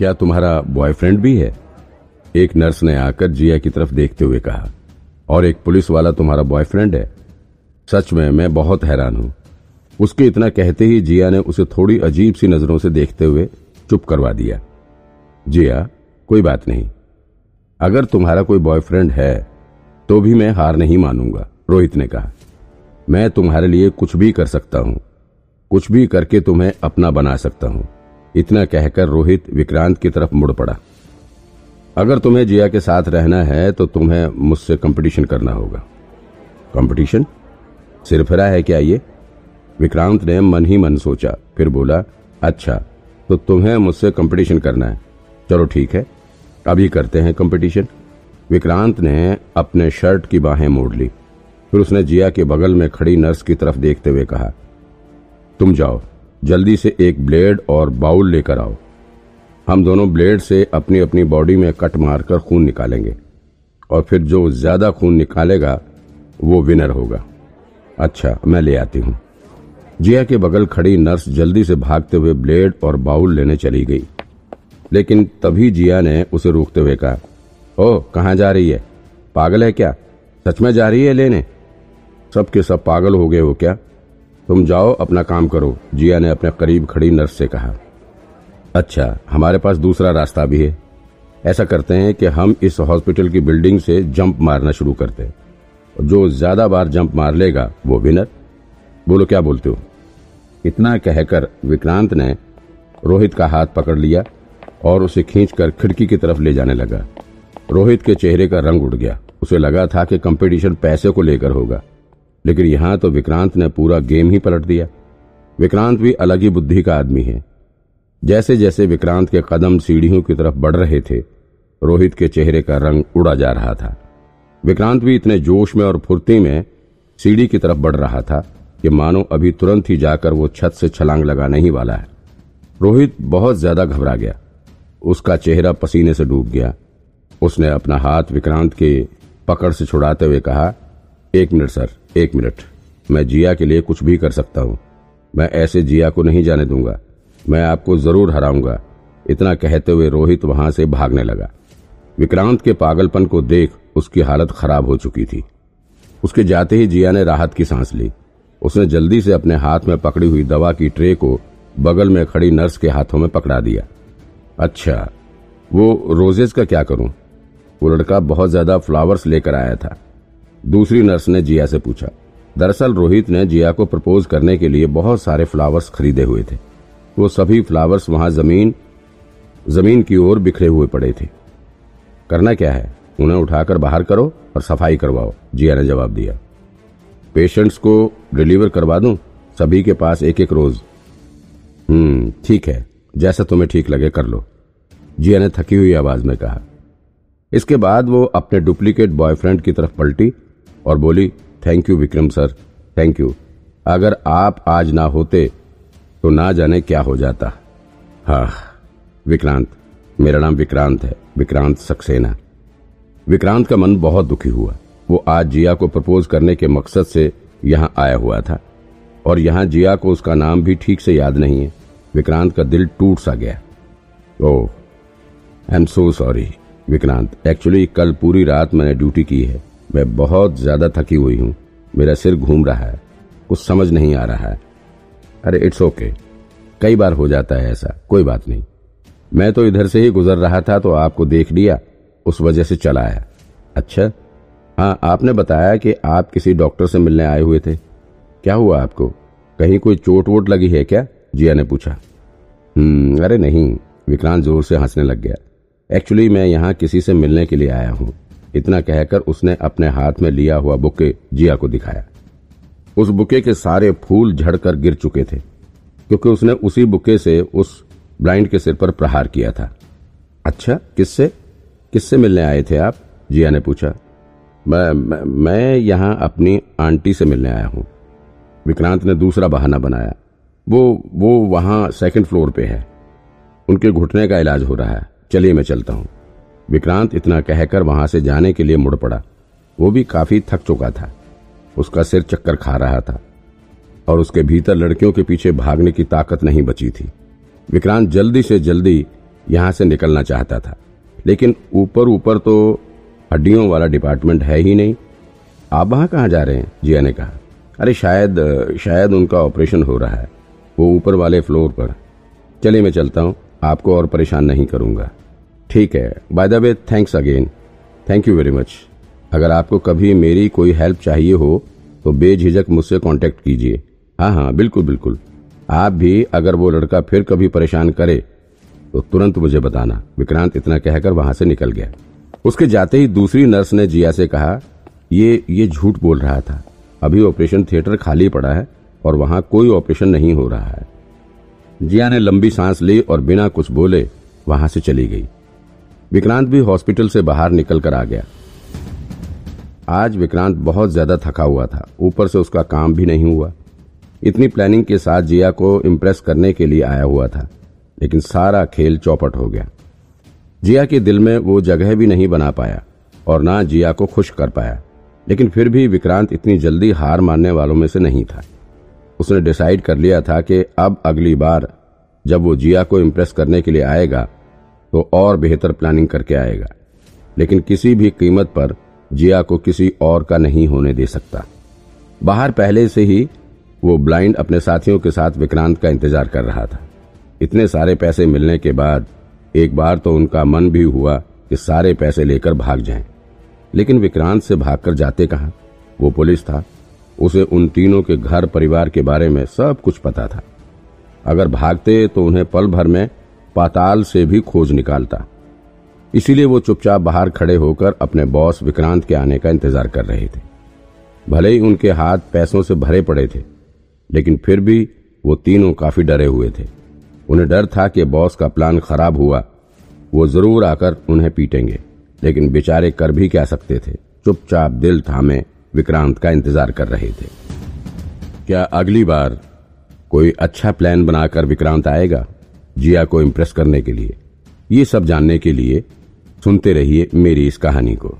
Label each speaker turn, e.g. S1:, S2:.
S1: क्या तुम्हारा बॉयफ्रेंड भी है? एक नर्स ने आकर जिया की तरफ़ देखते हुए कहा, और एक पुलिस वाला तुम्हारा बॉयफ्रेंड है? सच में, मैं बहुत हैरान हूँ। उसके इतना कहते ही जिया ने उसे थोड़ी अजीब सी नज़रों से देखते हुए चुप करवा दिया। जिया, कोई बात नहीं। अगर तुम्हारा कोई बॉयफ्रेंड है तो भी मैं हार नहीं मानूँगा, रोहित ने कहा। मैं तुम्हारे लिए कुछ भी कर सकता हूँ। कुछ भी करके तुम्हें अपना बना सकता हूँ। इतना कहकर रोहित विक्रांत की तरफ़ मुड़ पड़ा। अगर तुम्हें जिया के साथ रहना है तो तुम्हें मुझसे कंपटीशन करना होगा। कंपटीशन सिरफिरा है क्या ये? विक्रांत ने मन ही मन सोचा, फिर बोला अच्छा तो तुम्हें मुझसे कंपटीशन करना है। चलो ठीक है, अभी करते हैं कंपटीशन विक्रांत ने अपने शर्ट की बाहें मोड़ ली। फिर उसने जिया के बगल में खड़ी नर्स की तरफ़ देखते हुए कहा, तुम जाओ जल्दी से एक ब्लेड और बाउल लेकर आओ। हम दोनों ब्लेड से अपनी अपनी बॉडी में कट मारकर खून निकालेंगे और फिर जो ज़्यादा खून निकालेगा, वो विनर होगा। अच्छा मैं ले आती हूँ। जिया के बगल खड़ी नर्स जल्दी से भागते हुए ब्लेड और बाउल लेने चली गई। लेकिन तभी जिया ने उसे रोकते हुए कहा, ओ, कहाँ जा रही है? पागल है क्या? सच में जा रही है लेने? सब के सब पागल हो गए हो क्या? तुम जाओ, अपना काम करो। जिया ने अपने करीब खड़ी नर्स से कहा। अच्छा हमारे पास दूसरा रास्ता भी है। ऐसा करते हैं कि हम इस हॉस्पिटल की बिल्डिंग से जंप मारना शुरू करते हैं। जो ज़्यादा बार जंप मार लेगा, वो विनर। बोलो, क्या बोलते हो? इतना कहकर विक्रांत ने रोहित का हाथ पकड़ लिया और उसे खींचकर खिड़की की तरफ़ ले जाने लगा। रोहित के चेहरे का रंग उड़ गया। उसे लगा था कि कंपटीशन पैसे को लेकर होगा। लेकिन यहाँ तो विक्रांत ने पूरा गेम ही पलट दिया। विक्रांत भी अलग ही बुद्धि का आदमी है। जैसे जैसे विक्रांत के कदम सीढ़ियों की तरफ़ बढ़ रहे थे, रोहित के चेहरे का रंग उड़ा जा रहा था। विक्रांत भी इतने जोश में और फुर्ती में सीढ़ी की तरफ़ बढ़ रहा था कि मानो अभी तुरंत ही जाकर वो छत से छलांग लगाने ही वाला है। रोहित बहुत ज़्यादा घबरा गया। उसका चेहरा पसीने से डूब गया। उसने अपना हाथ विक्रांत के पकड़ से छुड़ाते हुए कहा एक मिनट सर, एक मिनट। मैं जिया के लिए कुछ भी कर सकता हूँ। मैं ऐसे जिया को नहीं जाने दूँगा। मैं आपको ज़रूर हराऊँगा। इतना कहते हुए रोहित वहाँ से भागने लगा। विक्रांत के पागलपन को देख उसकी हालत खराब हो चुकी थी। उसके जाते ही जिया ने राहत की सांस ली। उसने जल्दी से अपने हाथ में पकड़ी हुई दवा की ट्रे को बगल में खड़ी नर्स के हाथों में पकड़ा दिया। अच्छा वो रोजेज का क्या करूँ? वो लड़का बहुत ज़्यादा फ्लावर्स लेकर आया था। दूसरी नर्स ने जिया से पूछा, दरअसल रोहित ने जिया को प्रपोज करने के लिए बहुत सारे फ्लावर्स खरीदे हुए थे। वो सभी फ्लावर्स वहाँ ज़मीन ज़मीन की ओर बिखरे हुए पड़े थे। करना क्या है? उन्हें उठाकर बाहर करो और सफ़ाई करवाओ, जिया ने जवाब दिया। पेशेंट्स को डिलीवर करवा दूँ? सभी के पास एक एक रोज? हम्म ठीक है, जैसा तुम्हें ठीक लगे कर लो, जिया ने थकी हुई आवाज़ में कहा। इसके बाद वो अपने डुप्लीकेट बॉयफ्रेंड की तरफ़ पलटी और बोली thank you Vikram sir thank you अगर आप आज ना होते तो ना जाने क्या हो जाता. हा, विक्रांत. मेरा नाम विक्रांत है. विक्रांत सक्सेना. विक्रांत का मन बहुत दुखी हुआ। वो आज जिया को प्रपोज करने के मकसद से यहाँ आया हुआ था। और यहाँ जिया को उसका नाम भी ठीक से याद नहीं है। विक्रांत का दिल टूट सा गया। ओह I am so sorry Vikrant. Actually कल पूरी रात मैंने ड्यूटी की है। मैं बहुत ज़्यादा थकी हुई हूँ। मेरा सिर घूम रहा है। कुछ समझ नहीं आ रहा है। अरे इट्स ओके कई बार हो जाता है ऐसा। कोई बात नहीं। मैं तो इधर से ही गुजर रहा था तो आपको देख लिया। उस वजह से चला आया। अच्छा? हाँ आपने बताया कि आप किसी डॉक्टर से मिलने आए हुए थे। क्या हुआ आपको? कहीं कोई चोट वोट लगी है क्या? जिया ने पूछा। हम्म अरे नहीं। विक्रांत ज़ोर से हंसने लग गया। एक्चुअली मैं यहाँ किसी से मिलने के लिए आया हूँ। इतना कहकर उसने अपने हाथ में लिया हुआ बुके जिया को दिखाया। उस बुके के सारे फूल झड़कर गिर चुके थे क्योंकि उसने उसी बुके से उस ब्लाइंड के सिर पर प्रहार किया था। अच्छा किससे? किससे मिलने आए थे आप? जिया ने पूछा। मैं मैं, मैं यहाँ अपनी आंटी से मिलने आया हूँ। विक्रांत ने दूसरा बहाना बनाया। वो वो वहाँ सेकंड फ्लोर पे है। उनके घुटने का इलाज हो रहा है। चलिए मैं चलता हूँ। विक्रांत इतना कहकर वहाँ से जाने के लिए मुड़ पड़ा। वो भी काफ़ी थक चुका था। उसका सिर चक्कर खा रहा था और उसके भीतर लड़कियों के पीछे भागने की ताकत नहीं बची थी। विक्रांत जल्दी से जल्दी यहाँ से निकलना चाहता था। लेकिन ऊपर ऊपर तो हड्डियों वाला डिपार्टमेंट है ही नहीं। आप वहाँ कहाँ जा रहे हैं? जिया ने कहा। अरे शायद शायद उनका ऑपरेशन हो रहा है। वो ऊपर वाले फ्लोर पर। चलिए मैं चलता हूँ। आपको और परेशान नहीं करूँगा। ठीक है। By the way thanks again thank you very much अगर आपको कभी मेरी कोई हेल्प चाहिए हो तो बेझिझक मुझसे कांटेक्ट कीजिए। हाँ हाँ बिल्कुल बिल्कुल। आप भी अगर वो लड़का फिर कभी परेशान करे तो तुरंत मुझे बताना। विक्रांत इतना कहकर वहाँ से निकल गया। उसके जाते ही दूसरी नर्स ने जिया से कहा, ये ये झूठ बोल रहा था। अभी ऑपरेशन थिएटर खाली पड़ा है और वहाँ कोई ऑपरेशन नहीं हो रहा है। जिया ने लंबी सांस ली और बिना कुछ बोले वहाँ से चली गई। विक्रांत भी हॉस्पिटल से बाहर निकलकर आ गया। आज विक्रांत बहुत ज़्यादा थका हुआ था। ऊपर से उसका काम भी नहीं हुआ। इतनी प्लानिंग के साथ जिया को इम्प्रेस करने के लिए आया हुआ था, लेकिन सारा खेल चौपट हो गया। जिया के दिल में वो जगह भी नहीं बना पाया, और ना जिया को खुश कर पाया। लेकिन फिर भी विक्रांत इतनी जल्दी हार मानने वालों में से नहीं था। उसने डिसाइड कर लिया था कि अब अगली बार जब वो जिया को इम्प्रेस करने के लिए आएगा तो और बेहतर प्लानिंग करके आएगा। लेकिन किसी भी कीमत पर जिया को किसी और का नहीं होने दे सकता। बाहर पहले से ही वो ब्लाइंड अपने साथियों के साथ विक्रांत का इंतज़ार कर रहा था। इतने सारे पैसे मिलने के बाद एक बार तो उनका मन भी हुआ कि सारे पैसे लेकर भाग जाएँ। लेकिन विक्रांत से भागकर जाते कहा? वो पुलिस था। उसे उन तीनों के घर परिवार के बारे में सब कुछ पता था। अगर भागते तो उन्हें पल भर में पाताल से भी खोज निकालता। इसीलिए वो चुपचाप बाहर खड़े होकर अपने बॉस विक्रांत के आने का इंतज़ार कर रहे थे। भले ही उनके हाथ पैसों से भरे पड़े थे, लेकिन फिर भी वो तीनों काफ़ी डरे हुए थे। उन्हें डर था कि बॉस का प्लान खराब हुआ, वो ज़रूर आकर उन्हें पीटेंगे, लेकिन बेचारे कर भी क्या सकते थे? चुपचाप दिल थामे विक्रांत का इंतज़ार कर रहे थे। क्या अगली बार कोई अच्छा प्लान बनाकर विक्रांत आएगा? जिया को इम्प्रेस करने के लिए। ये सब जानने के लिए सुनते रहिए मेरी इस कहानी को।